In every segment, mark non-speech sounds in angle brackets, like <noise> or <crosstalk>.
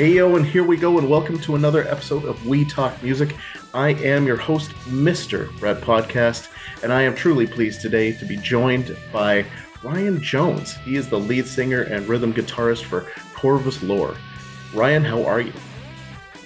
Ayo, and here we go, and welcome to another episode of We Talk Music. I am your host, Mr. Brad Podcast, and I am truly pleased today to be joined by Ryan Jones. He is the lead singer and rhythm guitarist for Corvus Lore. Ryan, how are you?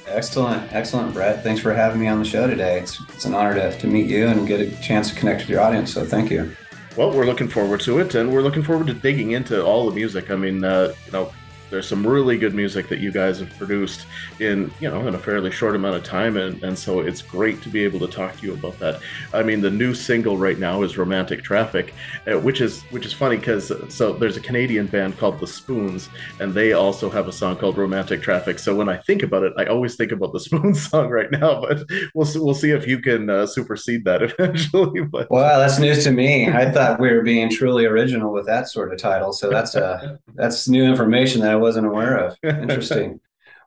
Excellent, excellent, Brett. Thanks for having me on the show today. It's, it's an honor to, to meet you and get a chance to connect with your audience, so thank you. Well, we're looking forward to it, and we're looking forward to digging into all the music. I mean, uh, you know, there's some really good music that you guys have produced in you know in a fairly short amount of time and, and so it's great to be able to talk to you about that. I mean the new single right now is romantic traffic uh, which is which is funny because so there's a canadian band called the spoons and they also have a song called romantic traffic. So when i think about it i always think about the <laughs> spoons song right now but we'll we'll see if you can uh, supersede that <laughs> eventually but well that's news to me. I thought we were being truly original with that sort of title so that's uh <laughs> that's new information that I wasn't aware of. <laughs> Interesting.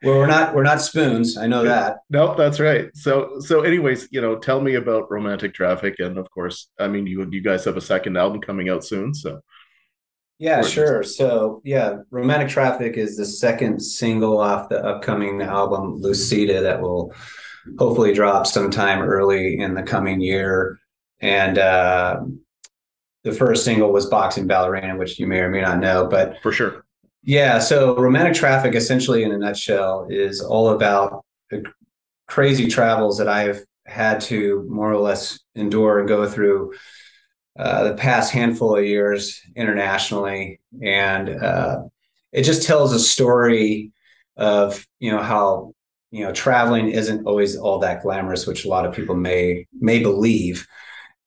well, we're not we're not spoons. I know that. Nope, that's right. So so anyways, you know, tell me about Romantic Traffic and of course, I mean you you guys have a second album coming out soon, so yeah, sure. So, yeah, Romantic Traffic is the second single off the upcoming album Lucida that will hopefully drop sometime early in the coming year. And uh, the first single was Boxing Ballerina, which you may or may not know, but for sure. Yeah. So romantic traffic, essentially, in a nutshell, is all about crazy travels that I've had to more or less endure and go through uh, the past handful of years internationally, and uh, it just tells a story of you know how you know traveling isn't always all that glamorous, which a lot of people may may believe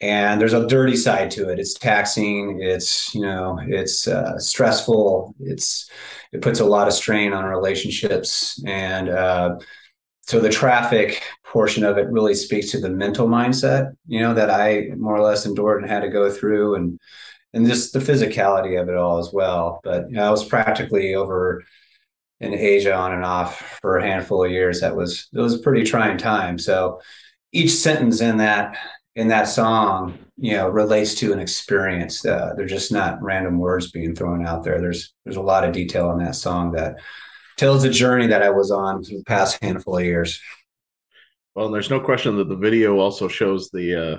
and there's a dirty side to it. It's taxing it's you know it's uh, stressful it's it puts a lot of strain on relationships. And uh, so the traffic portion of it really speaks to the mental mindset you know that i more or less endured and had to go through and and just the physicality of it all as well. But you know, i was practically over in asia on and off for a handful of years. That was it was a pretty trying time. So each sentence in that in that song, you know, relates to an experience. Uh, they're just not random words being thrown out there. There's there's a lot of detail in that song that tells the journey that I was on for the past handful of years. Well, there's no question that the video also shows the uh,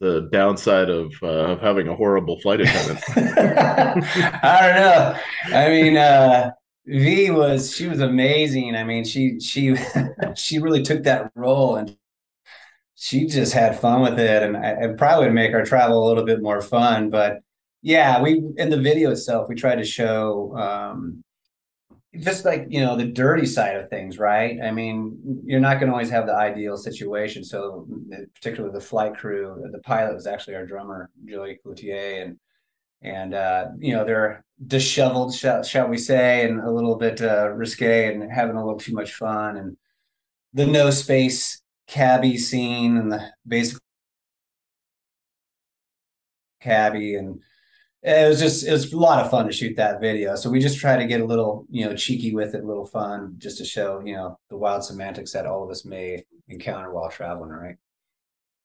the downside of uh, of having a horrible flight attendant. <laughs> I don't know. I mean, uh, V was she was amazing. I mean, she she <laughs> she really took that role and she just had fun with it, and it probably would make our travel a little bit more fun. But yeah, we in the video itself, we tried to show um, just like you know the dirty side of things, right? I mean, you're not going to always have the ideal situation. So, particularly the flight crew, the pilot was actually our drummer, Joey Cloutier, and and uh, you know they're disheveled, shall, shall we say, and a little bit uh, risque and having a little too much fun, and the no space cabbie scene and the basic cabbie and it was just it was a lot of fun to shoot that video so we just try to get a little you know cheeky with it a little fun just to show you know the wild semantics that all of us may encounter while traveling right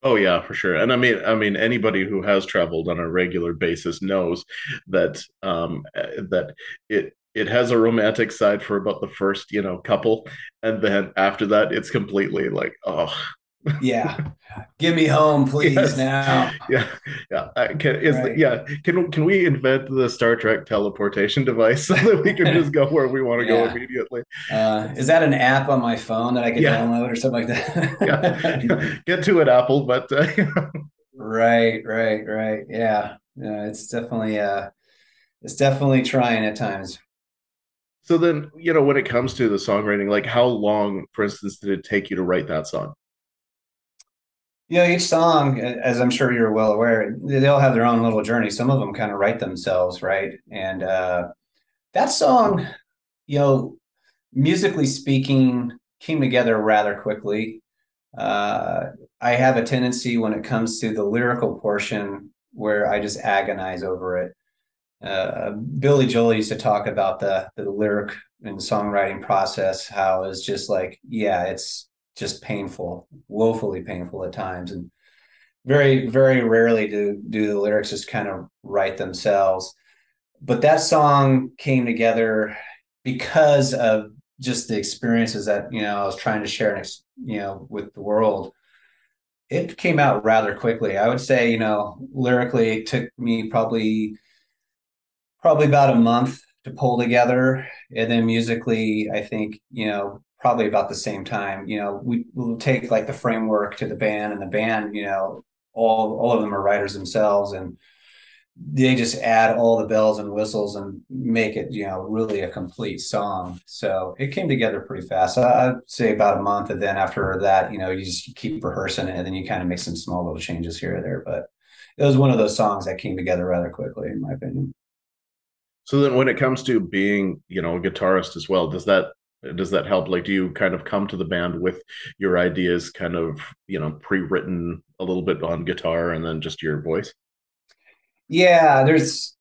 Oh yeah, for sure. And I mean, I mean, anybody who has traveled on a regular basis knows that um, that it it has a romantic side for about the first you know couple and then after that it's completely like oh <laughs> yeah. Give me home please yes. now. Yeah. Yeah. Can, is right. the, yeah. Can can we invent the star trek teleportation device <laughs> so that we can just go where we want to yeah. go immediately? Uh, is that an app on my phone that i can yeah. download or something like that? Yeah. <laughs> Get to it apple but uh, right right right. Yeah. Yeah it's definitely uh it's definitely trying at times so then, you know, when it comes to the songwriting, like how long, for instance, did it take you to write that song? You know, each song, as I'm sure you're well aware, they all have their own little journey. Some of them kind of write themselves, right? And uh, that song, you know, musically speaking, came together rather quickly. Uh, I have a tendency when it comes to the lyrical portion where I just agonize over it uh, Billy Joel used to talk about the the lyric and songwriting process, how it's just like, yeah, it's just painful, woefully painful at times, and very very rarely do do the lyrics just kind of write themselves. But that song came together because of just the experiences that you know I was trying to share, you know, with the world. It came out rather quickly. I would say, you know, lyrically, it took me probably probably about a month to pull together, and then musically, I think you know probably about the same time. You know, we will take like the framework to the band, and the band, you know, all all of them are writers themselves, and they just add all the bells and whistles and make it, you know, really a complete song. So it came together pretty fast. I'd say about a month, and then after that, you know, you just keep rehearsing it, and then you kind of make some small little changes here or there. But it was one of those songs that came together rather quickly, in my opinion. So then, when it comes to being, you know, a guitarist as well, does that does that help? Like do you kind of come to the band with your ideas kind of you know pre-written a little bit on guitar and then just your voice? Yeah there's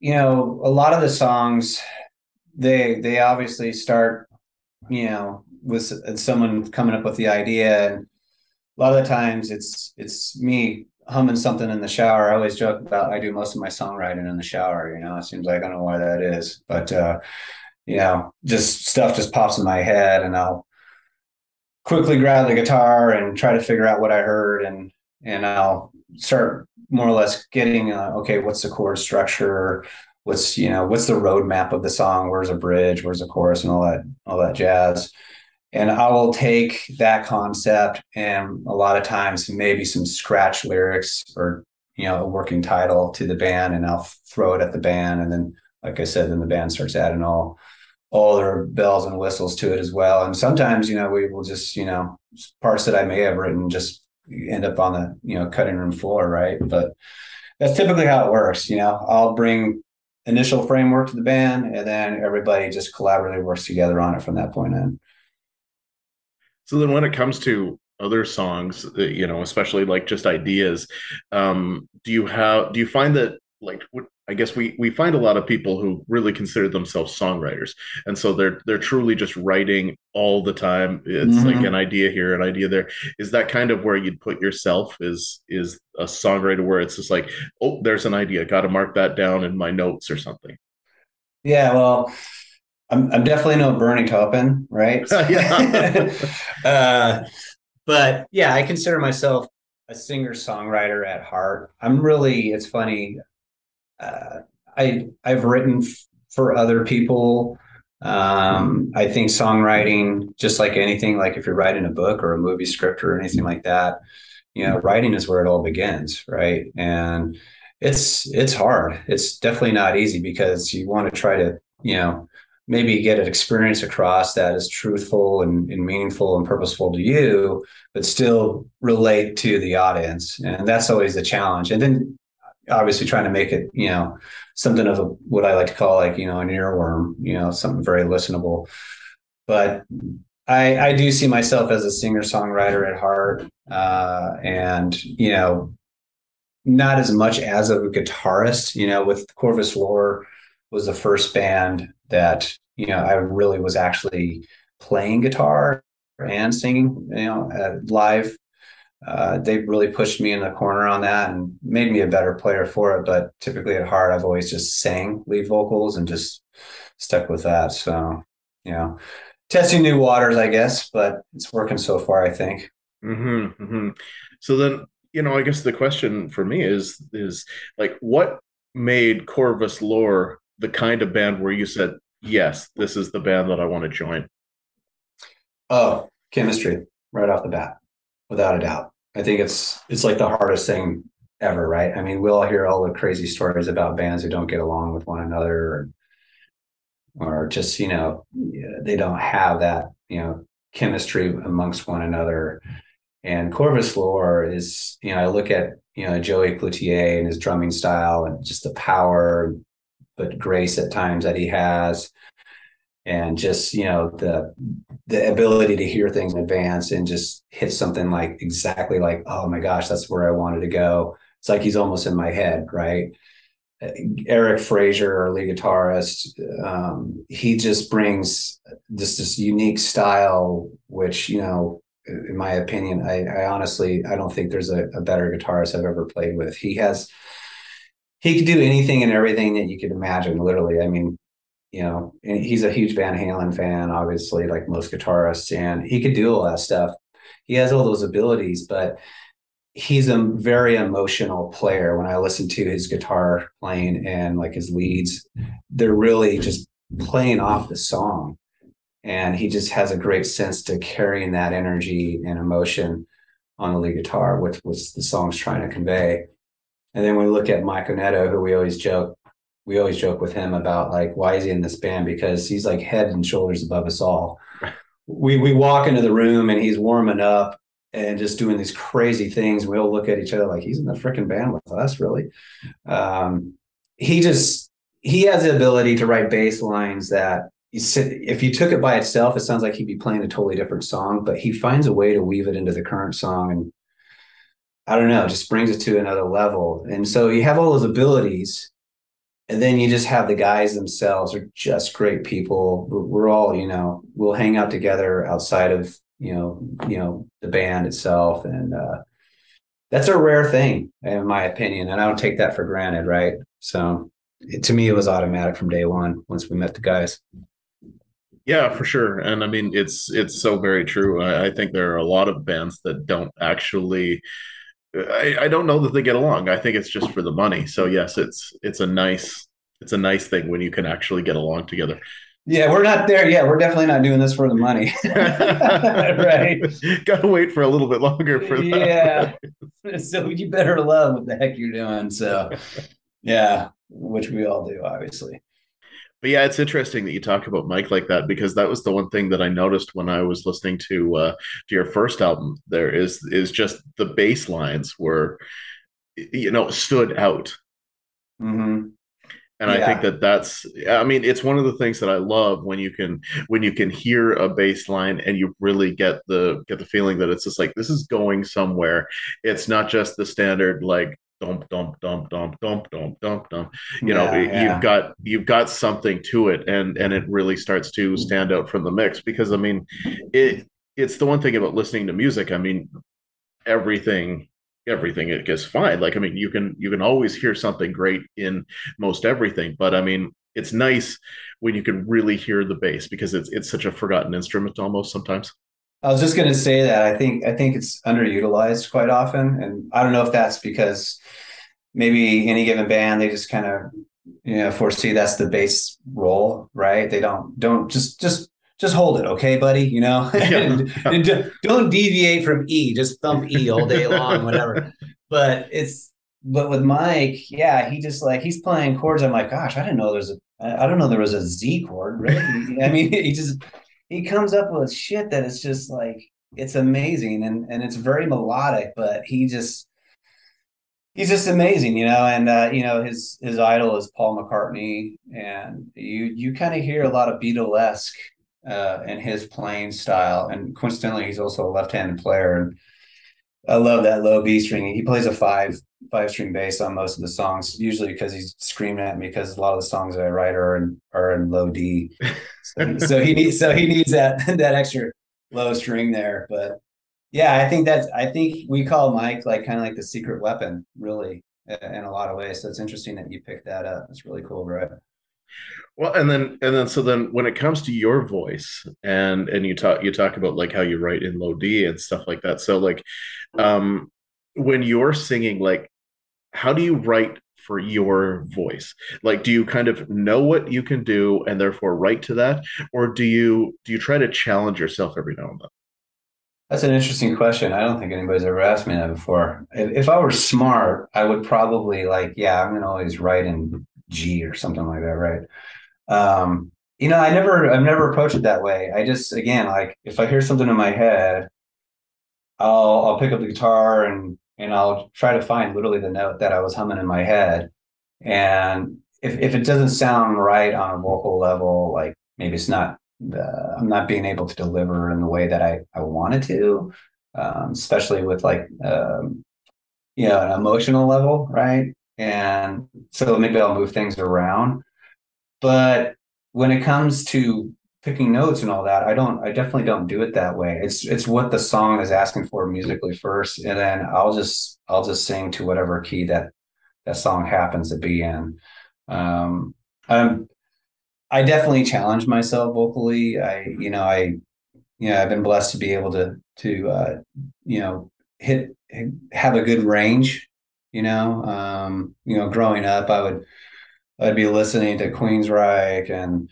you know a lot of the songs they they obviously start you know with someone coming up with the idea. And a lot of the times it's it's me humming something in the shower i always joke about i do most of my songwriting in the shower you know it seems like i don't know why that is but uh you know, just stuff just pops in my head and I'll quickly grab the guitar and try to figure out what I heard and and I'll start more or less getting uh, okay, what's the chord structure? What's you know what's the roadmap of the song? Where's a bridge? Where's a chorus and all that all that jazz? And I will take that concept and a lot of times maybe some scratch lyrics or you know a working title to the band and I'll throw it at the band and then like I said then the band starts adding all all their bells and whistles to it as well. And sometimes, you know, we will just, you know, parts that I may have written just end up on the, you know, cutting room floor, right? But that's typically how it works. You know, I'll bring initial framework to the band and then everybody just collaboratively works together on it from that point in. So then when it comes to other songs, you know, especially like just ideas, um, do you have, do you find that like I guess we we find a lot of people who really consider themselves songwriters, and so they're they're truly just writing all the time. It's mm-hmm. like an idea here, an idea there. Is that kind of where you'd put yourself? Is is a songwriter where it's just like, oh, there's an idea, got to mark that down in my notes or something. Yeah, well, I'm I'm definitely no Bernie Taupin, right? <laughs> yeah. <laughs> uh, but yeah, I consider myself a singer songwriter at heart. I'm really. It's funny uh, I I've written f- for other people. Um, I think songwriting, just like anything, like if you're writing a book or a movie script or anything like that, you know, writing is where it all begins, right? And it's it's hard. It's definitely not easy because you want to try to, you know, maybe get an experience across that is truthful and, and, meaningful and purposeful to you, but still relate to the audience. And that's always the challenge. And then obviously trying to make it, you know, something of a, what I like to call like, you know, an earworm, you know, something very listenable. But I, I do see myself as a singer songwriter at heart. Uh, and, you know, not as much as a guitarist, you know, with Corvus Lore was the first band that, you know, I really was actually playing guitar and singing, you know, uh, live uh, they really pushed me in the corner on that and made me a better player for it. But typically at heart, I've always just sang lead vocals and just stuck with that. So, you know, testing new waters, I guess, but it's working so far, I think. Mm-hmm, mm-hmm. So then, you know, I guess the question for me is, is like, what made Corvus Lore the kind of band where you said, yes, this is the band that I want to join? Oh, chemistry right off the bat without a doubt. I think it's it's like the hardest thing ever, right? I mean, we all hear all the crazy stories about bands who don't get along with one another, or, or just you know they don't have that you know chemistry amongst one another. And Corvus Lore is, you know, I look at you know Joey Cloutier and his drumming style and just the power, but grace at times that he has. And just you know the the ability to hear things in advance and just hit something like exactly like oh my gosh that's where i wanted to go. It's like he's almost in my head right? Eric fraser our lead guitarist um, he just brings this this unique style which you know in my opinion i, I honestly i don't think there's a, a better guitarist i've ever played with. He has he could do anything and everything that you could imagine literally i mean you know, he's a huge Van Halen fan, obviously, like most guitarists, and he could do all that stuff. He has all those abilities, but he's a very emotional player. When I listen to his guitar playing and like his leads, they're really just playing off the song. And he just has a great sense to carrying that energy and emotion on the lead guitar, which was the song's trying to convey. And then we look at Mike Oneto, who we always joke, we always joke with him about like why is he in this band? Because he's like head and shoulders above us all. We we walk into the room and he's warming up and just doing these crazy things. We all look at each other like he's in the freaking band with us, really. Um, he just he has the ability to write bass lines that if you took it by itself, it sounds like he'd be playing a totally different song, but he finds a way to weave it into the current song and I don't know, just brings it to another level. And so you have all those abilities, and then you just have the guys themselves are just great people. We're, all, you know, we'll hang out together outside of, you know, you know, the band itself. And uh that's a rare thing, in my opinion. And I don't take that for granted, right? So it, to me, it was automatic from day one once we met the guys. Yeah, for sure. And I mean, it's it's so very true. I, I think there are a lot of bands that don't actually. I, I don't know that they get along. I think it's just for the money. So yes, it's it's a nice it's a nice thing when you can actually get along together. Yeah, we're not there yet. We're definitely not doing this for the money. <laughs> <laughs> right. Gotta wait for a little bit longer for that. Yeah. <laughs> So you better love what the heck you're doing. So yeah, which we all do, obviously but yeah, it's interesting that you talk about Mike like that because that was the one thing that I noticed when I was listening to uh, to your first album. There is is just the bass lines were, you know, stood out. Mm-hmm. And yeah. I think that that's, I mean, it's one of the things that I love when you can, when you can hear a bass line and you really get the, get the feeling that it's just like, this is going somewhere. It's not just the standard, like, dump dump dump dump dump dump dump dump. You know yeah. you've got you've got something to it and and it really starts to stand out from the mix because i mean it it's the one thing about listening to music. I mean everything everything it gets fine. Like i mean you can you can always hear something great in most everything but i mean it's nice when you can really hear the bass because it's it's such a forgotten instrument almost sometimes I was just going to say that I think I think it's underutilized quite often, and I don't know if that's because maybe any given band they just kind of you know foresee that's the bass role, right? They don't don't just just just hold it, okay, buddy. You know, <laughs> yeah. <laughs> and, and don't deviate from E. Just thump E all day long, whatever. But it's but with Mike, yeah, he just like he's playing chords. I'm like, gosh, I didn't know there's a I don't know there was a Z chord. Really? <laughs> I mean, he just he comes up with shit that is just like it's amazing and and it's very melodic, but he just he's just amazing, you know. And uh, you know his his idol is Paul McCartney, and you you kind of hear a lot of Beatlesque uh, in his playing style. And coincidentally, he's also a left-handed player, and I love that low B string. He plays a five five string bass on most of the songs, usually because he's screaming at me because a lot of the songs that I write are in are in low D. So, <laughs> so he needs so he needs that <laughs> that extra low string there. But yeah, I think that's I think we call Mike like kind of like the secret weapon, really, in a lot of ways. So it's interesting that you picked that up. It's really cool, bro. Well, and then and then so then when it comes to your voice and and you talk you talk about like how you write in low D and stuff like that. So like um when you're singing like how do you write for your voice? Like do you kind of know what you can do and therefore write to that? Or do you do you try to challenge yourself every now and then? That's an interesting question. I don't think anybody's ever asked me that before. If, if i were smart i would probably like yeah i'm gonna always write in g or something like that right um you know i never i've never approached it that way i just again like if i hear something in my head i'll i'll pick up the guitar and and I'll try to find literally the note that I was humming in my head. And if, if it doesn't sound right on a vocal level, like maybe it's not, uh, I'm not being able to deliver in the way that I, I wanted to, um, especially with like, um, you know, an emotional level, right? And so maybe I'll move things around. But when it comes to picking notes and all that i don't i definitely don't do it that way. It's it's what the song is asking for musically first and then i'll just i'll just sing to whatever key that that song happens to be in. Um i'm I definitely challenge myself vocally. I, you know, I, you know, I've been blessed to be able to, to, uh, you know, hit, have a good range, you know, um, you know, growing up, I would, I'd be listening to Queensryche and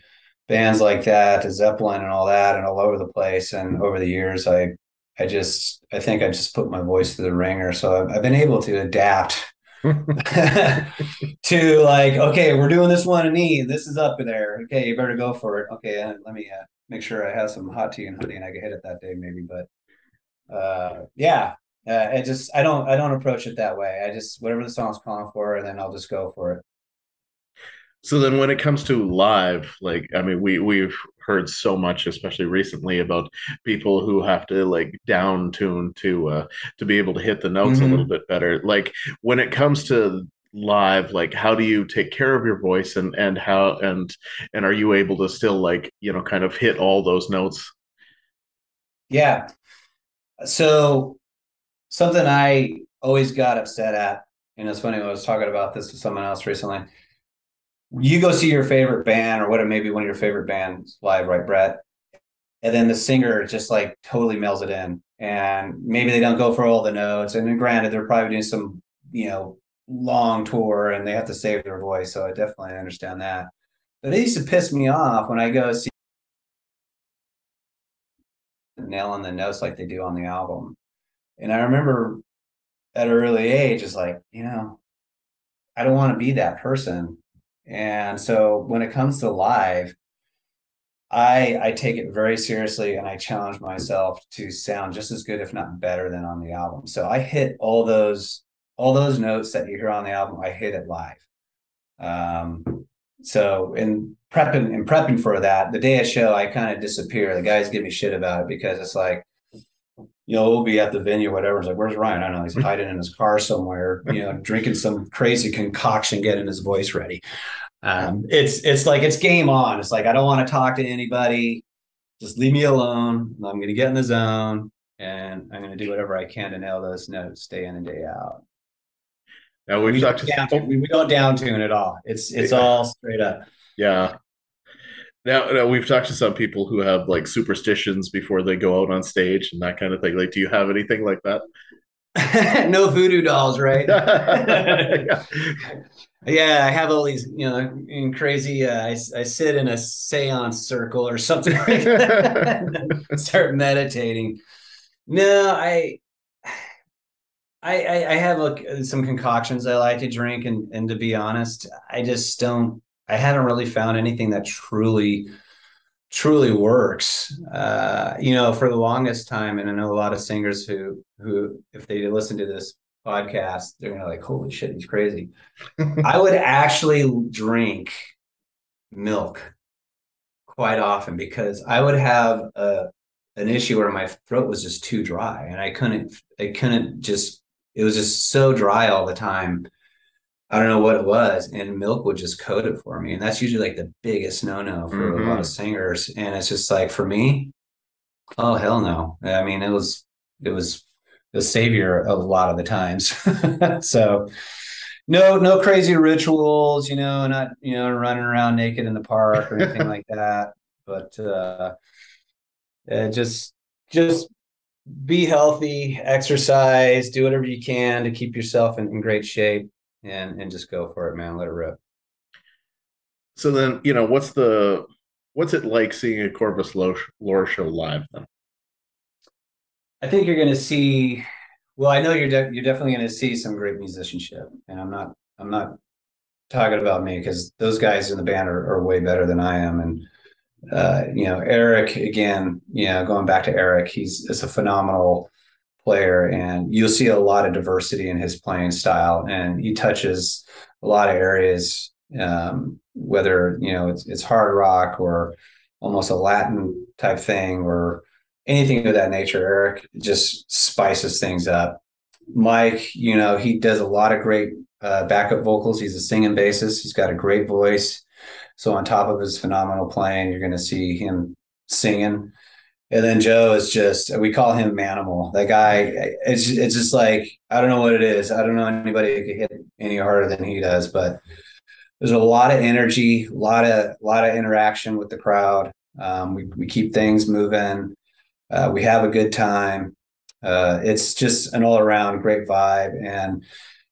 bands like that, to Zeppelin and all that, and all over the place. And over the years, I, I just, I think I just put my voice to the ringer. So I've, I've been able to adapt <laughs> to like, okay, we're doing this one and E. This is up in there. Okay, you better go for it. Okay, uh, let me uh, make sure I have some hot tea and honey, and I can hit it that day maybe. But uh, yeah, uh, I just I don't I don't approach it that way. I just whatever the song's calling for, and then I'll just go for it. So then when it comes to live, like I mean we we've heard so much especially recently about people who have to like down tune to uh to be able to hit the notes mm-hmm. a little bit better. Like when it comes to live like how do you take care of your voice and and how and and are you able to still like you know kind of hit all those notes yeah so something i always got upset at and it's funny i was talking about this with someone else recently you go see your favorite band or what it may be one of your favorite bands live, right, Brett? And then the singer just like totally mails it in. And maybe they don't go for all the notes. And then granted, they're probably doing some, you know, long tour and they have to save their voice. So I definitely understand that. But it used to piss me off when I go see nailing the notes like they do on the album. And I remember at an early age, it's like, you know, I don't want to be that person. And so when it comes to live, I I take it very seriously and I challenge myself to sound just as good, if not better, than on the album. So I hit all those all those notes that you hear on the album. I hit it live. Um, so in prepping in prepping for that, the day of show, I kind of disappear. The guys give me shit about it because it's like, you know, we'll be at the venue, whatever. It's like, where's Ryan? I don't know. He's <laughs> hiding in his car somewhere, you know, drinking some crazy concoction, getting his voice ready. Um, it's it's like it's game on. It's like I don't want to talk to anybody. Just leave me alone. I'm going to get in the zone, and I'm going to do whatever I can to nail those notes day in and day out. Now we talked don't, down, we, we don't down tune at all. It's it's yeah. all straight up. Yeah. Now, now, we've talked to some people who have like superstitions before they go out on stage and that kind of thing. Like, do you have anything like that? <laughs> no voodoo dolls, right? yeah. <laughs> <laughs> yeah. I have all these, you know, in crazy. Uh, I, I sit in a seance circle or something like start meditating. No, I, I, I have a, some concoctions I like to drink, and and to be honest, I just don't I haven't really found anything that truly truly works. Uh, you know, for the longest time, and I know a lot of singers who who if they listen to this podcast, they're gonna like, holy shit, he's crazy. <laughs> I would actually drink milk quite often because I would have a an issue where my throat was just too dry and I couldn't I couldn't just it was just so dry all the time I don't know what it was, and milk would just coat it for me, and that's usually like the biggest no-no for mm-hmm. a lot of mm-hmm. singers. And it's just like for me, oh hell no! I mean, it was it was the savior of a lot of the times. <laughs> so no no crazy rituals, you know, not you know running around naked in the park or anything like that. But uh, uh, just just be healthy, exercise, do whatever you can to keep yourself in, in great shape and and just go for it, man. Let it rip. So then, you know, what's the what's it like seeing a Corvus Lore show live then? I think you're going to see. Well, I know you're de- you're definitely going to see some great musicianship, and I'm not I'm not talking about me because those guys in the band are, are way better than I am, and uh, you know Eric again. You know, going back to Eric, he's it's a phenomenal player and you'll see a lot of diversity in his playing style and he touches a lot of areas um, whether you know it's, it's hard rock or almost a latin type thing or anything of that nature eric just spices things up. Mike you know he does a lot of great uh, backup vocals. He's a singing bassist. He's got a great voice. So on top of his phenomenal playing you're going to see him singing and then Joe is just we call him Manimal. That guy, it's it's just like I don't know what it is. I don't know anybody who could hit any harder than he does. But there's a lot of energy, a lot of a lot of interaction with the crowd. Um, we we keep things moving. Uh, we have a good time. Uh, it's just an all around great vibe, and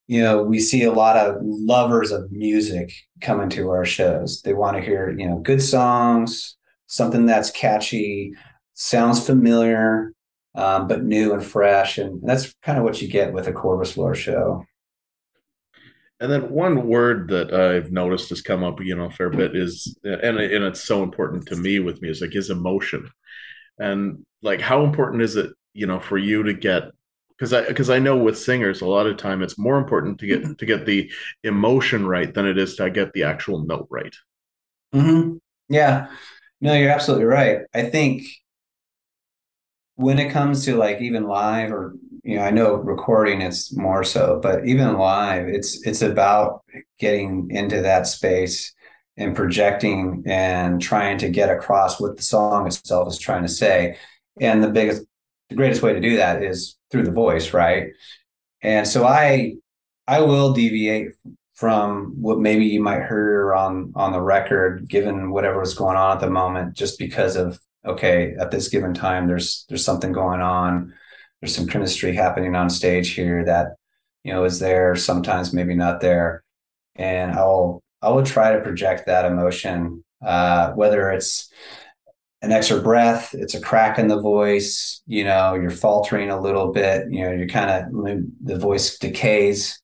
you know we see a lot of lovers of music coming to our shows. They want to hear you know good songs, something that's catchy, sounds familiar, um, but new and fresh, and that's kind of what you get with a Corvus Lore show. And then one word that I've noticed has come up, you know, a fair bit is, and and it's so important to me with music is emotion, and like how important is it, you know, for you to get because I because I know with singers a lot of time it's more important to get to get the emotion right than it is to get the actual note right. Mm-hmm. Yeah, no, you're absolutely right. I think when it comes to like even live or you know i know recording it's more so but even live it's it's about getting into that space and projecting and trying to get across what the song itself is trying to say. And the biggest the greatest way to do that is through the voice right? And so i i will deviate from what maybe you might hear on on the record given whatever was going on at the moment just because of okay at this given time there's there's something going on. There's some chemistry happening on stage here that you know is there sometimes maybe not there. And i'll i will try to project that emotion uh, whether it's an extra breath it's a crack in the voice you know you're faltering a little bit you know you're kind of the voice decays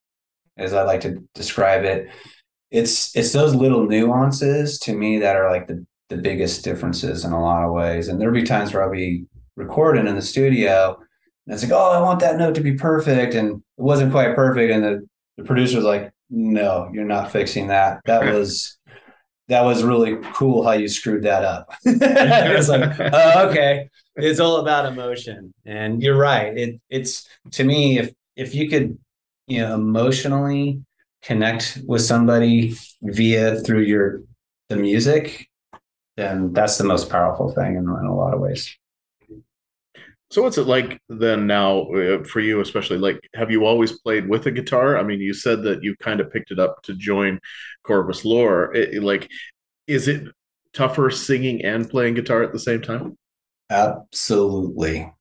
as i like to describe it. It's it's those little nuances to me that are like the the biggest differences in a lot of ways. And there'll be times where I'll be recording in the studio and it's like, oh, I want that note to be perfect. And it wasn't quite perfect. And the, the producer's like, no, you're not fixing that. That <laughs> was that was really cool how you screwed that up. <laughs> it's like, <laughs> oh, okay. It's all about emotion. And you're right. It it's to me, if if you could, you know, emotionally connect with somebody via through your the music, then that's the most powerful thing in, in a lot of ways. So what's it like then now uh, for you, especially like, have you always played with a guitar? I mean, you said that you kind of picked it up to join Corvus Lore. It, like, is it tougher singing and playing guitar at the same time? Absolutely.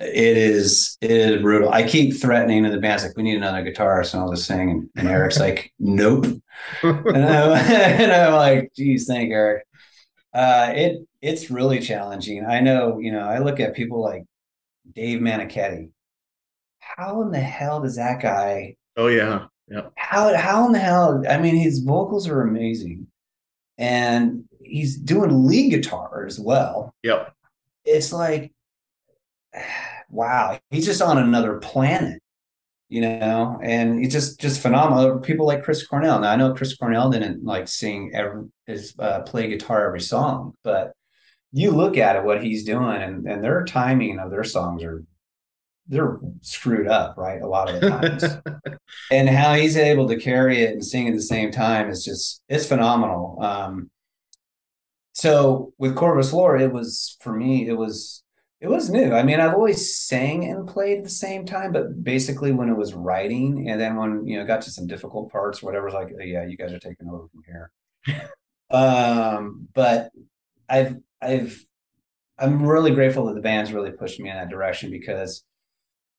It is it is brutal. I keep threatening in the band, like, we need another guitarist, and I'll just sing. And, and Eric's like, nope. <laughs> and, I'm, <laughs> and I'm like, geez, thank Eric. Uh, it it's really challenging. I know, you know, I look at people like Dave Meniketti. How in the hell does that guy? Oh yeah, yeah. How how in the hell? I mean, his vocals are amazing, and he's doing lead guitar as well. Yep. It's like, <sighs> wow, he's just on another planet you know, and it's just just phenomenal. People like Chris Cornell. Now I know Chris Cornell didn't like sing every his uh, play guitar every song, but you look at it what he's doing, and and their timing of their songs are they're screwed up, right? A lot of the times, <laughs> and how he's able to carry it and sing at the same time is just it's phenomenal. Um, so with Corvus Lore, it was for me, it was it was new. I mean, I've always sang and played at the same time, but basically when it was writing, and then when you know got to some difficult parts, whatever, was like, oh, yeah, you guys are taking over from here. <laughs> um, but I've I've I'm really grateful that the band's really pushed me in that direction because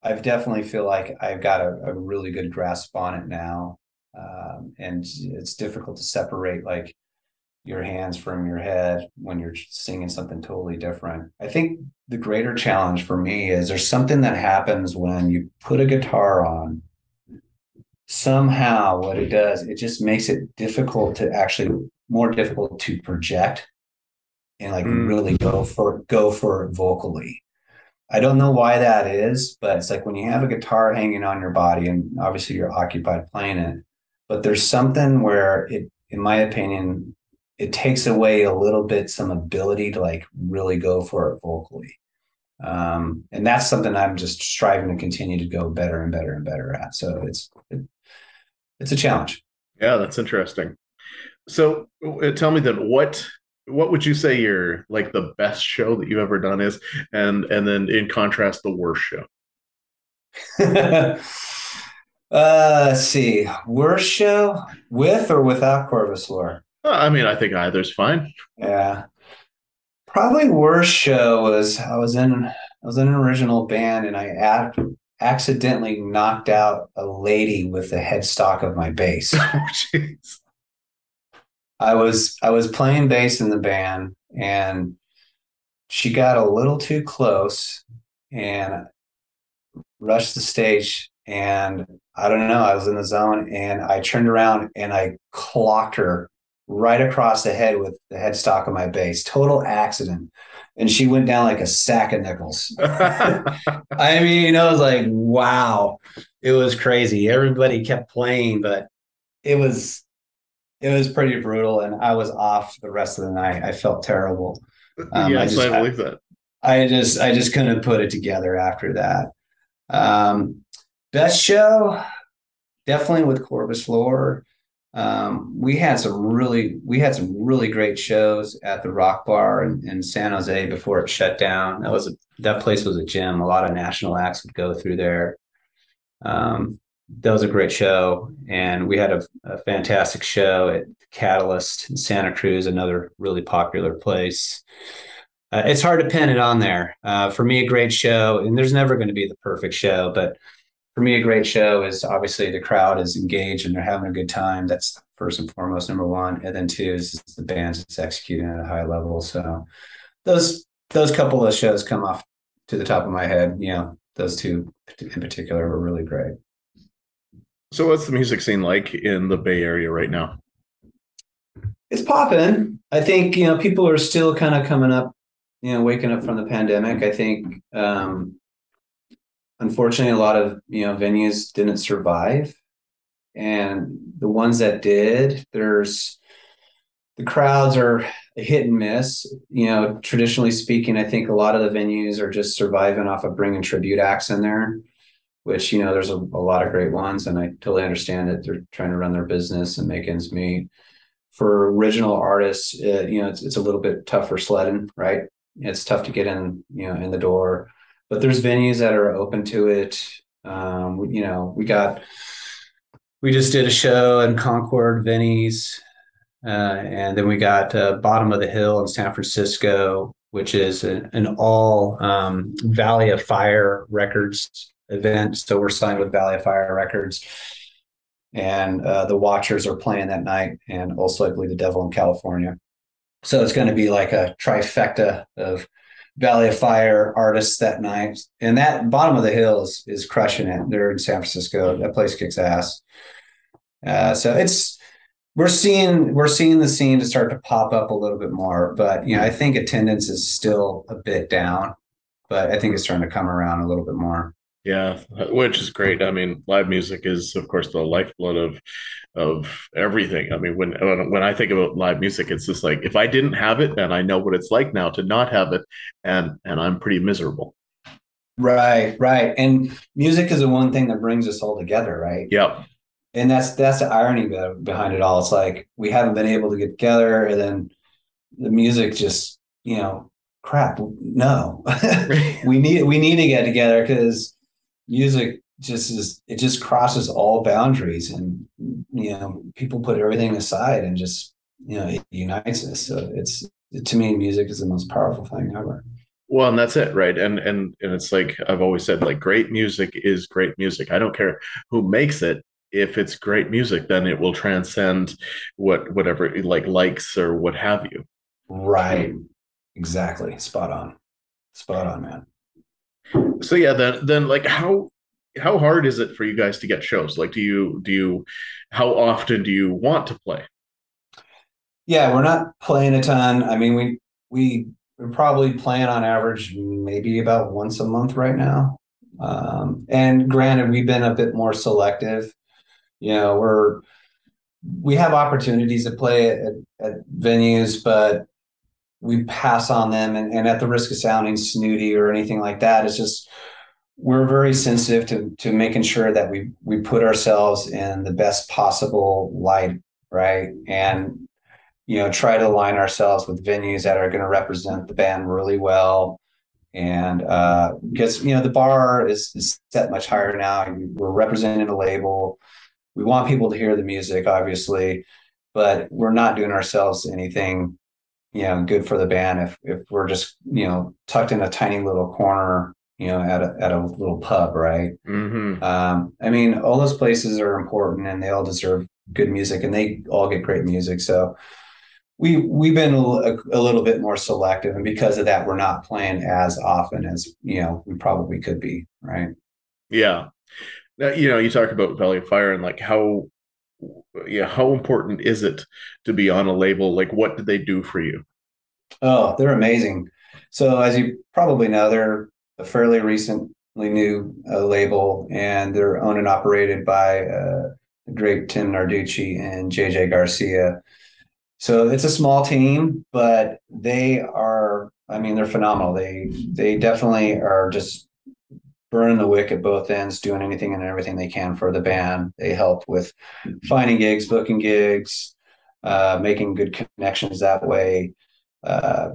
I've definitely feel like I've got a, a really good grasp on it now, um, and it's difficult to separate like your hands from your head when you're singing something totally different. I think the greater challenge for me is there's something that happens when you put a guitar on. Somehow, what it does, it just makes it difficult to actually more difficult to project and like mm. really go for go for it vocally. I don't know why that is, but it's like when you have a guitar hanging on your body, and obviously you're occupied playing it, but there's something where it, in my opinion, it takes away a little bit some ability to like really go for it vocally. Um, and that's something i'm just striving to continue to go better and better and better at. So it's it, it's a challenge. Yeah that's interesting. So uh, tell me then what what would you say your like the best show that you've ever done is? And and then in contrast the worst show. <laughs> Uh, let's see. Worst show? With or without Corvus Lore? I mean, I think either's fine. Yeah. Probably worst show was I was in I was in an original band and I accidentally knocked out a lady with the headstock of my bass. <laughs> oh. I was I was playing bass in the band and she got a little too close and rushed the stage and I don't know, I was in the zone and I turned around and I clocked her right across the head with the headstock of my bass. Total accident. And she went down like a sack of nickels. <laughs> I mean, I was like, wow. It was crazy. Everybody kept playing, but it was it was pretty brutal and I was off the rest of the night. I felt terrible. <laughs> Um, yes, I, just, I believe I, that. I just I just couldn't put it together after that. Um, best show, definitely with Corvus Lore. Um, we had some really we had some really great shows at the Rock Bar in, in San Jose before it shut down. That was a, that place was a gym. A lot of national acts would go through there. Um, that was a great show, and we had a, a fantastic show at Catalyst in Santa Cruz, another really popular place. Uh, it's hard to pin it on there. Uh, for me, a great show, and there's never going to be the perfect show, but for me, a great show is obviously the crowd is engaged and they're having a good time. That's first and foremost, number one. And then two is the band is executing at a high level. So those those couple of shows come off to the top of my head. You know, those two in particular were really great. So what's the music scene like in the Bay Area right now? It's popping. I think, you know, people are still kind of coming up, you know, waking up from the pandemic. I think um unfortunately a lot of you know venues didn't survive. And the ones that did there's the crowds are hit and miss. You know traditionally speaking i think a lot of the venues are just surviving off of bringing tribute acts in there which you know there's a, a lot of great ones and i totally understand that they're trying to run their business and make ends meet. For original artists uh, you know it's, it's a little bit tougher sledding right? It's tough to get in you know in the door but there's venues that are open to it. Um, you know, we got we just did a show in Concord Vinny's, uh, and then we got uh, Bottom of the Hill in San Francisco, which is an, an all um, Valley of Fire Records event. So we're signed with Valley of Fire Records, and uh, the Watchers are playing that night, and also I believe the Devil in California. So it's going to be like a trifecta of Valley of Fire artists that night. And that bottom of the hill is, is crushing it. They're in San Francisco. That place kicks ass. Uh, so it's we're seeing we're seeing the scene to start to pop up a little bit more. But you know, I think attendance is still a bit down, but I think it's starting to come around a little bit more. Yeah, which is great. I mean, live music is, of course, the lifeblood of of everything. I mean, when when I think about live music, it's just like if I didn't have it, and I know what it's like now to not have it, and and I'm pretty miserable. Right, right. And music is the one thing that brings us all together, right? Yep. And that's that's the irony behind it all. It's like we haven't been able to get together, and then the music just, you know, crap. No, <laughs> we need we need to get together because music just is it just crosses all boundaries and you know people put everything aside and just you know it unites us. So it's to me music is the most powerful thing ever. Well and that's it right? And and and it's like i've always said like great music is great music. I don't care who makes it. If it's great music then it will transcend what whatever like likes or what have you. Right. Exactly. Spot on. Spot on man. So yeah then then like how how hard is it for you guys to get shows? Like do you do you how often do you want to play? Yeah we're not playing a ton. I mean we we we're probably playing on average maybe about once a month right now. Um, and granted we've been a bit more selective. You know we're we have opportunities to play at, at venues but we pass on them. And, and at the risk of sounding snooty or anything like that it's just we're very sensitive to to making sure that we we put ourselves in the best possible light right and you know try to align ourselves with venues that are going to represent the band really well and uh, because you know the bar is, is set much higher now. We're representing a label. We want people to hear the music, obviously, but we're not doing ourselves anything, you know, good for the band if if we're just you know tucked in a tiny little corner, you know, at a at a little pub, right? Mm-hmm. Um, I mean, all those places are important and they all deserve good music, and they all get great music. So we we've been a, a, little bit more selective, and because of that, we're not playing as often as you know we probably could be. Right? Yeah. Now, you know, you talk about Valley of Fire and like how, yeah, how important is it to be on a label? Like, what did they do for you? Oh, they're amazing. So, as you probably know, they're a fairly recently new uh, label, and they're owned and operated by uh, the great Tim Narducci and JJ Garcia so it's a small team, but they are, I mean, they're phenomenal. They they definitely are just burning the wick at both ends, doing anything and everything they can for the band. They help with finding gigs, booking gigs, uh, making good connections that way. Uh,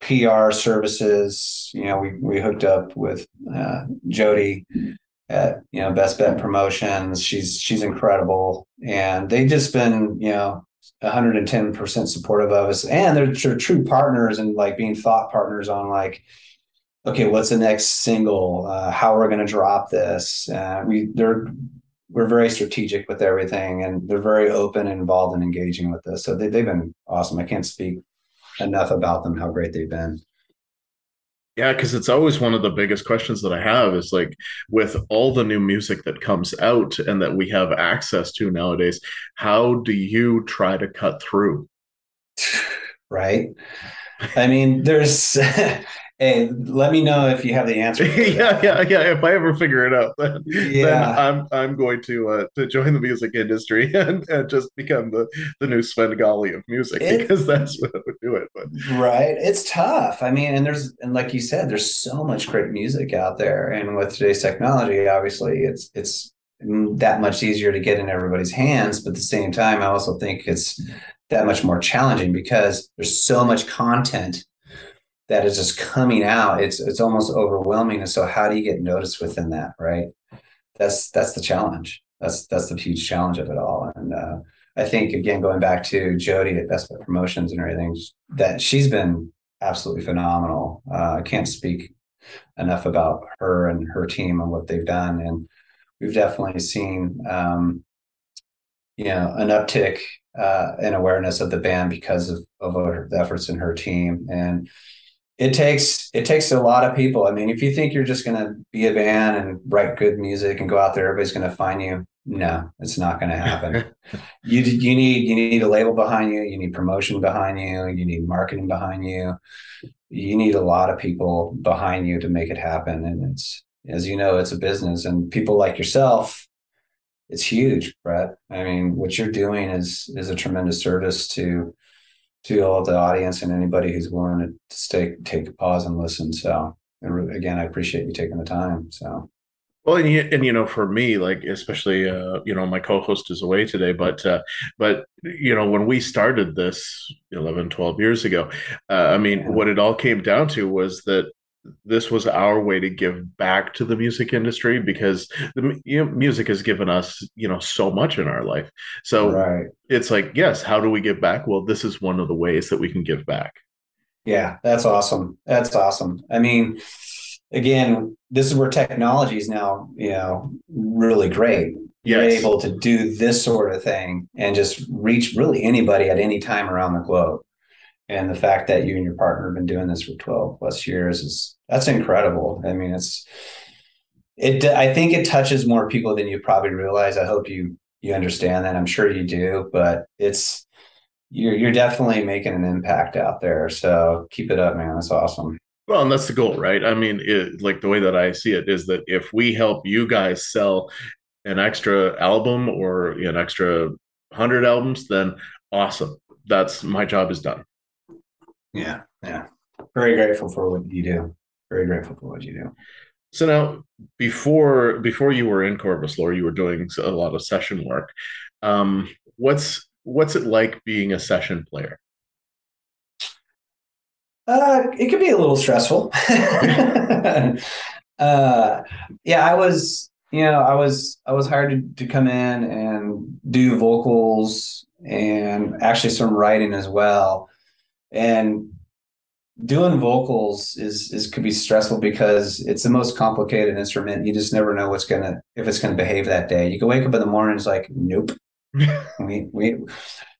PR services. You know, we we hooked up with uh, Jody at you know Best Bet Promotions. She's she's incredible, and they've just been you know 110% supportive of us. And they're, they're true partners and like being thought partners on like okay what's the next single? Uh, how are we going to drop this? Uh, we they're we're very strategic with everything and they're very open and involved and engaging with this so they, they've been awesome. I can't speak enough about them how great they've been yeah, because it's always one of the biggest questions that I have is like with all the new music that comes out and that we have access to nowadays, how do you try to cut through? <sighs> Right. I mean, there's <laughs> Hey, let me know if you have the answer. <laughs> yeah, yeah, yeah. If I ever figure it out, <laughs> then, yeah. then I'm I'm going to uh, to join the music industry <laughs> and, and just become the the new Svengali of music it, because that's what would do it. But right, it's tough. I mean, and there's and like you said, there's so much great music out there, and with today's technology, obviously, it's it's that much easier to get in everybody's hands. But at the same time, I also think it's that much more challenging because there's so much content that is just coming out it's it's almost overwhelming. And so how do you get noticed within that right? That's that's the challenge. That's that's the huge challenge of it all. And uh, i think again going back to jody at best bet promotions and everything that she's been absolutely phenomenal. Uh, i can't speak enough about her and her team and what they've done. And we've definitely seen um, you know an uptick uh, in awareness of the band because of, of her, the efforts in her team. And it takes it takes a lot of people. I mean, if you think you're just going to be a band and write good music and go out there, everybody's going to find you. No, it's not going to happen. <laughs> you you need you need a label behind you. You need promotion behind you. You need marketing behind you. You need a lot of people behind you to make it happen. And it's as you know, it's a business, and people like yourself. It's huge, Brett. I mean, what you're doing is is a tremendous service to to all the audience and anybody who's willing to stay, take a pause and listen. So, and again, I appreciate you taking the time. So, well, and you, and you know, for me, like especially, uh, you know, my co-host is away today, but uh, but you know, when we started this 11, 12 years ago, uh, I mean, yeah. what it all came down to was that this was our way to give back to the music industry because the you know, music has given us you know so much in our life. So right. it's like yes how do we give back? Well this is one of the ways that we can give back. Yeah that's awesome. That's awesome. I mean again this is where technology is now you know really great. You're able to do this sort of thing and just reach really anybody at any time around the globe and the fact that you and your partner have been doing this for 12 plus years is that's incredible i mean it's it i think it touches more people than you probably realize i hope you you understand that i'm sure you do but it's you're you're definitely making an impact out there so keep it up man that's awesome well, and that's the goal, right? I mean, it, like the way that I see it is that if we help you guys sell an extra album or an extra 100 albums, then awesome. That's my job is done. Yeah, yeah. Very grateful for what you do. Very grateful for what you do. So now, before before you were in Corvus Lore, you were doing a lot of session work. Um, what's what's it like being a session player? Uh, it could be a little stressful. <laughs> uh, yeah, I was, you know, I was, I was hired to, to come in and do vocals and actually some writing as well. And doing vocals is is could be stressful because it's the most complicated instrument. You just never know what's gonna if it's gonna behave that day. You can wake up in the morning, it's like, nope. <laughs> we we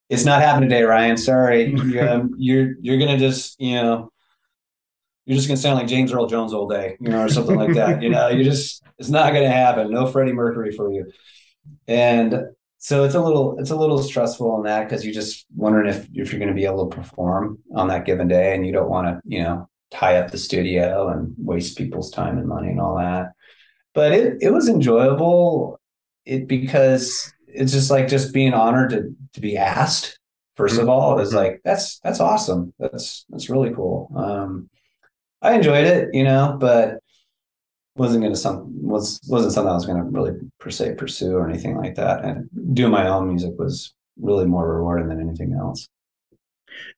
it's not happening today, Ryan. Sorry. <laughs> Um, you're you're gonna just, you know, you're just gonna sound like James Earl Jones all day, you know, or something like that. You know, you just it's not gonna happen. No Freddie Mercury for you. And so it's a little it's a little stressful on that because you're just wondering if if you're going to be able to perform on that given day and you don't want to you know tie up the studio and waste people's time and money and all that. But it it was enjoyable it because it's just like just being honored to to be asked 1st mm-hmm. of all is like that's that's awesome. That's that's really cool. Um i enjoyed it you know but wasn't going to some was wasn't something I was going to really per se pursue or anything like that. And doing my own music was really more rewarding than anything else.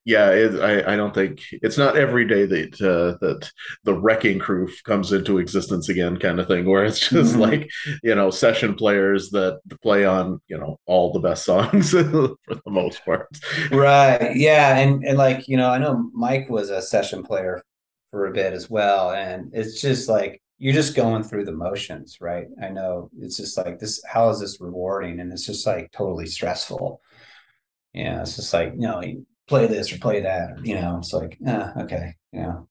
Yeah, it, I I don't think it's not every day that uh, that the wrecking crew comes into existence again, kind of thing, where it's just mm-hmm. like you know session players that play on you know all the best songs <laughs> for the most part. Right. Yeah, and and like you know I know Mike was a session player for a bit as well, and it's just like you're just going through the motions, right? I know it's just like this, how is this rewarding? And it's just like totally stressful. Yeah, it's just like, you know, play this or play that, you know, it's like, eh, okay, you know,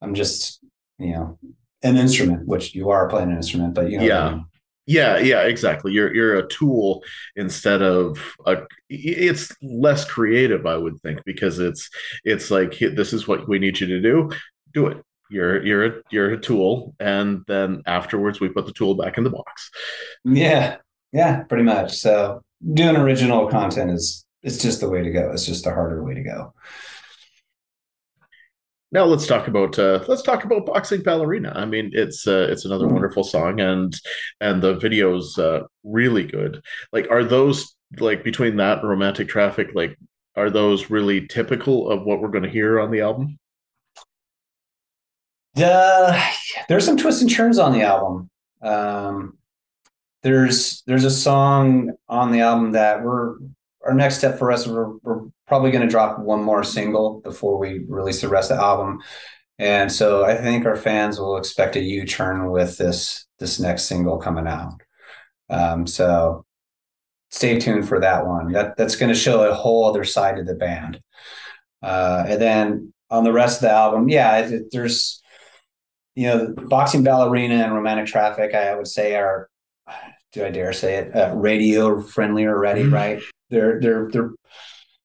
I'm just, you know, an instrument, which you are playing an instrument, but you know, yeah. Yeah, yeah, exactly. You're you're a tool instead of a. It's less creative, I would think, because it's it's like this is what we need you to do. Do it you're you're a, you're a tool and then afterwards we put the tool back in the box. Yeah yeah pretty much. So doing original content is it's just the way to go. It's just the harder way to go. Now let's talk about uh, let's talk about boxing ballerina. I mean it's uh, it's another mm-hmm. wonderful song and and the video's uh, really good. Like are those like between that and romantic traffic like are those really typical of what we're going to hear on the album uh, there's some twists and turns on the album. Um, there's there's a song on the album that we're our next step for us. We're, we're probably going to drop one more single before we release the rest of the album, and so I think our fans will expect a U turn with this this next single coming out. Um, so stay tuned for that one. That that's going to show a whole other side of the band. Uh, and then on the rest of the album, yeah, it, there's you know, boxing ballerina and romantic traffic, I would say are, do I dare say it, uh, radio friendly already, mm-hmm. right? They're they're they're,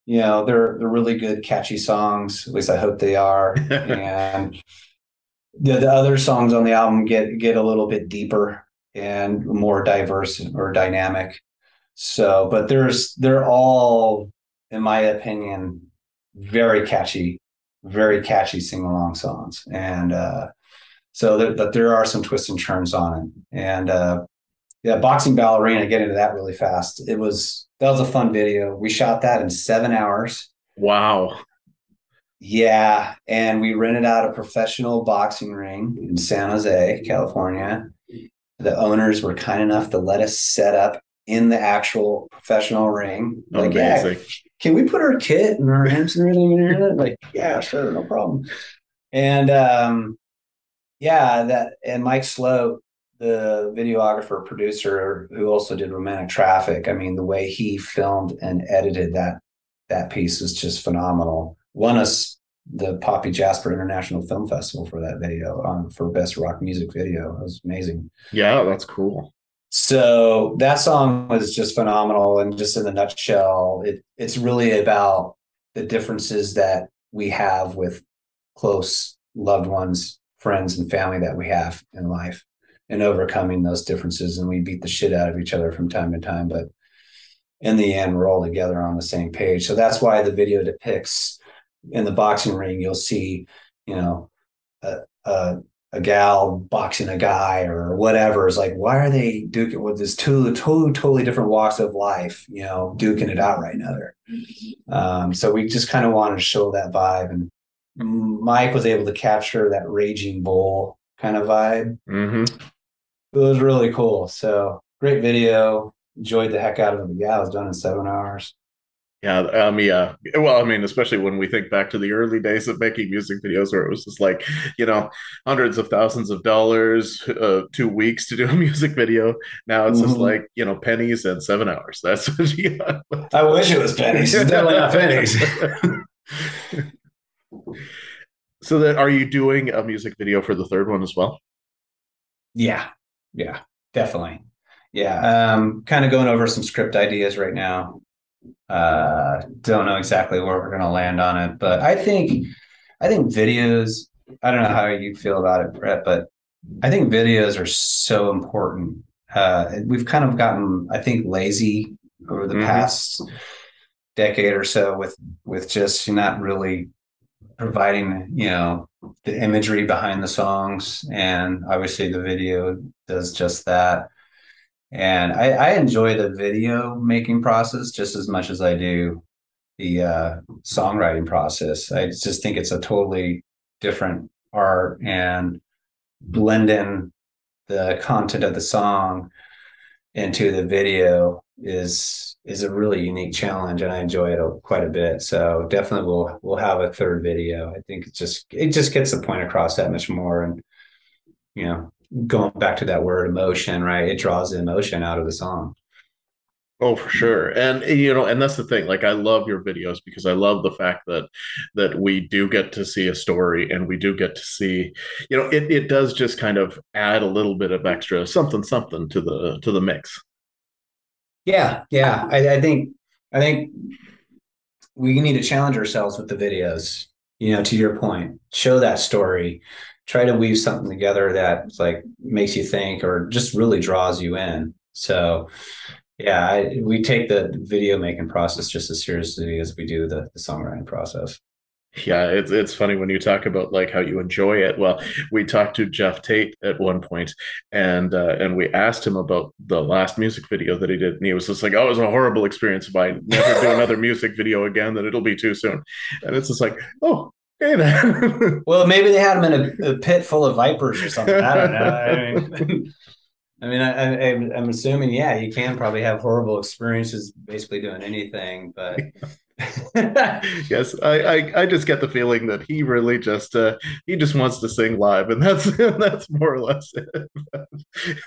you know, they're they're really good, catchy songs. At least I hope they are. <laughs> and the, the other songs on the album get get a little bit deeper and more diverse or dynamic. So, but there's they're all, in my opinion, very catchy, very catchy sing along songs, and uh, so that there, there are some twists and turns on it. And uh, yeah, boxing ballerina. Get into that really fast. It was that was a fun video. We shot that in seven hours. Wow. Yeah, and we rented out a professional boxing ring in San Jose, California. The owners were kind enough to let us set up in the actual professional ring. Like, Amazing. yeah, can we put our kit and our hands and everything in here? Like, yeah, sure, no problem. And um, yeah, that and Mike Sloat, the videographer producer who also did Romantic Traffic. I mean, the way he filmed and edited that that piece is just phenomenal. Won us the Poppy Jasper International Film Festival for that video um, for best rock music video. It was amazing. Yeah, that's cool. So that song was just phenomenal, and just in the nutshell, it it's really about the differences that we have with close loved ones friends and family that we have in life and overcoming those differences. And we beat the shit out of each other from time to time, but in the end, we're all together on the same page. So that's why the video depicts in the boxing ring, you'll see, you know, a, a, a gal boxing a guy or whatever. Is like, why are they duking with this two totally, totally different walks of life, you know, duking it out right now? Um, so we just kind of wanted to show that vibe and Mike was able to capture that raging bull kind of vibe. Mm-hmm. It was really cool. So great video. Enjoyed the heck out of it. Yeah, it was done in seven hours. Yeah, um, yeah. Well, I mean, especially when we think back to the early days of making music videos, where it was just like, you know, hundreds of thousands of dollars, uh, two weeks to do a <laughs> music video. Now it's mm-hmm. just like, you know, pennies and seven hours. <laughs> That's what you got. I wish it was pennies. It's definitely not pennies. <laughs> so that are you doing a music video for the third one as well? Yeah, yeah, definitely. Yeah, um, kind of going over some script ideas right now uh don't know exactly where we're going to land on it but i think i think videos i don't know how you feel about it brett but i think videos are so important uh we've kind of gotten i think lazy over the mm-hmm. past decade or so with with just not really providing you know the imagery behind the songs and obviously the video does just that and I, I enjoy the video making process just as much as I do the uh, songwriting process. I just think it's a totally different art and blending the content of the song into the video is is a really unique challenge and I enjoy it quite a bit. So definitely we'll we'll have a third video. I think it just it just gets the point across that much more and you know going back to that word emotion, right? It draws the emotion out of the song. Oh, for sure. And you know, and that's the thing. Like I love your videos because I love the fact that that we do get to see a story and we do get to see, you know, it, it does just kind of add a little bit of extra something something to the to the mix. Yeah, yeah. I, I think I think we need to challenge ourselves with the videos, you know, to your point. Show that story try to weave something together that like makes you think or just really draws you in. So yeah, I, we take the video making process just as seriously as we do the, the songwriting process. Yeah, it's it's funny when you talk about like how you enjoy it. Well, we talked to Geoff Tate at one point, and uh, and we asked him about the last music video that he did, and he was just like, "Oh, it was a horrible experience. If I never do another <laughs> music video again, then it'll be too soon." And it's just like, "Oh, Okay then. <laughs> well, maybe they had him in a, a, pit full of vipers or something. I don't know. I mean, <laughs> I mean, I, am assuming, yeah, you can probably have horrible experiences basically doing anything, but. <laughs> yes, I, I, I just get the feeling that he really just uh, he just wants to sing live, and that's <laughs> that's more or less it. <laughs>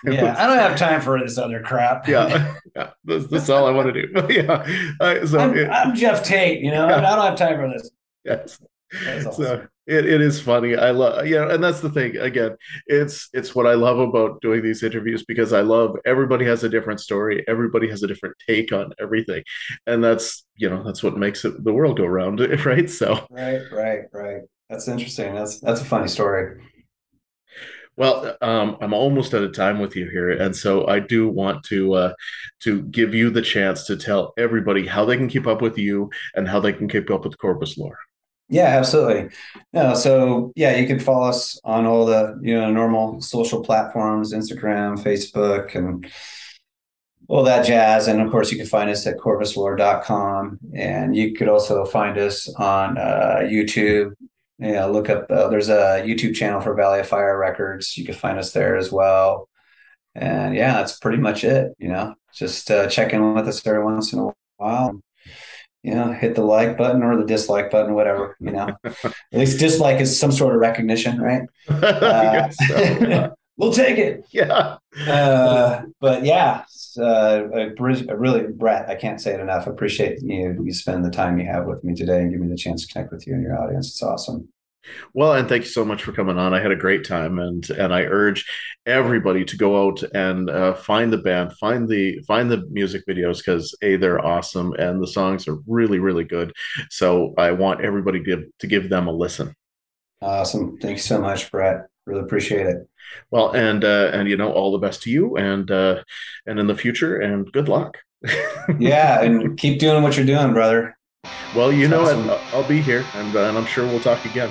yeah, I don't have time for this other crap. yeah, yeah, that's, that's all I want to do. yeah, I, so I'm, it, I'm, Geoff Tate. You know, yeah. I don't have time for this. Yes, <laughs> Awesome. So it, it is funny. I love you know, and that's the thing. Again, it's it's what I love about doing these interviews because I love everybody has a different story, everybody has a different take on everything, and that's you know that's what makes it the world go round, <laughs> right? So right, right, right. That's interesting. That's that's a funny story. Well, um, I'm almost out of time with you here, and so I do want to uh, to give you the chance to tell everybody how they can keep up with you and how they can keep up with Corvus Lore. Yeah, absolutely. No, so yeah, you can follow us on all the you know normal social platforms, Instagram, Facebook, and all that jazz. And of course, you can find us at corvuslore.com. And you could also find us on uh, YouTube. Yeah, look up. Uh, there's a YouTube channel for Valley of Fire Records. You can find us there as well. And yeah, that's pretty much it. You know, just uh, check in with us every once in a while you know, hit the like button or the dislike button, whatever, you know. At least dislike is some sort of recognition, right? <laughs> Uh, so, yeah. <laughs> we'll take it. Yeah. Uh, but yeah, uh, I really, Brett, I can't say it enough. I appreciate you you spend the time you have with me today and give me the chance to connect with you and your audience. It's awesome. Well, and thank you so much for coming on. I had a great time, and and I urge everybody to go out and uh, find the band, find the find the music videos because a they're awesome and the songs are really really good. So I want everybody to give, to give them a listen. Awesome, thank you so much, Brett. Really appreciate it. Well, and uh, and you know all the best to you, and uh, and in the future, and good luck. <laughs> yeah, and keep doing what you're doing, brother. Well, you know, awesome. I'll be here, and, uh, and I'm sure we'll talk again.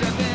Should be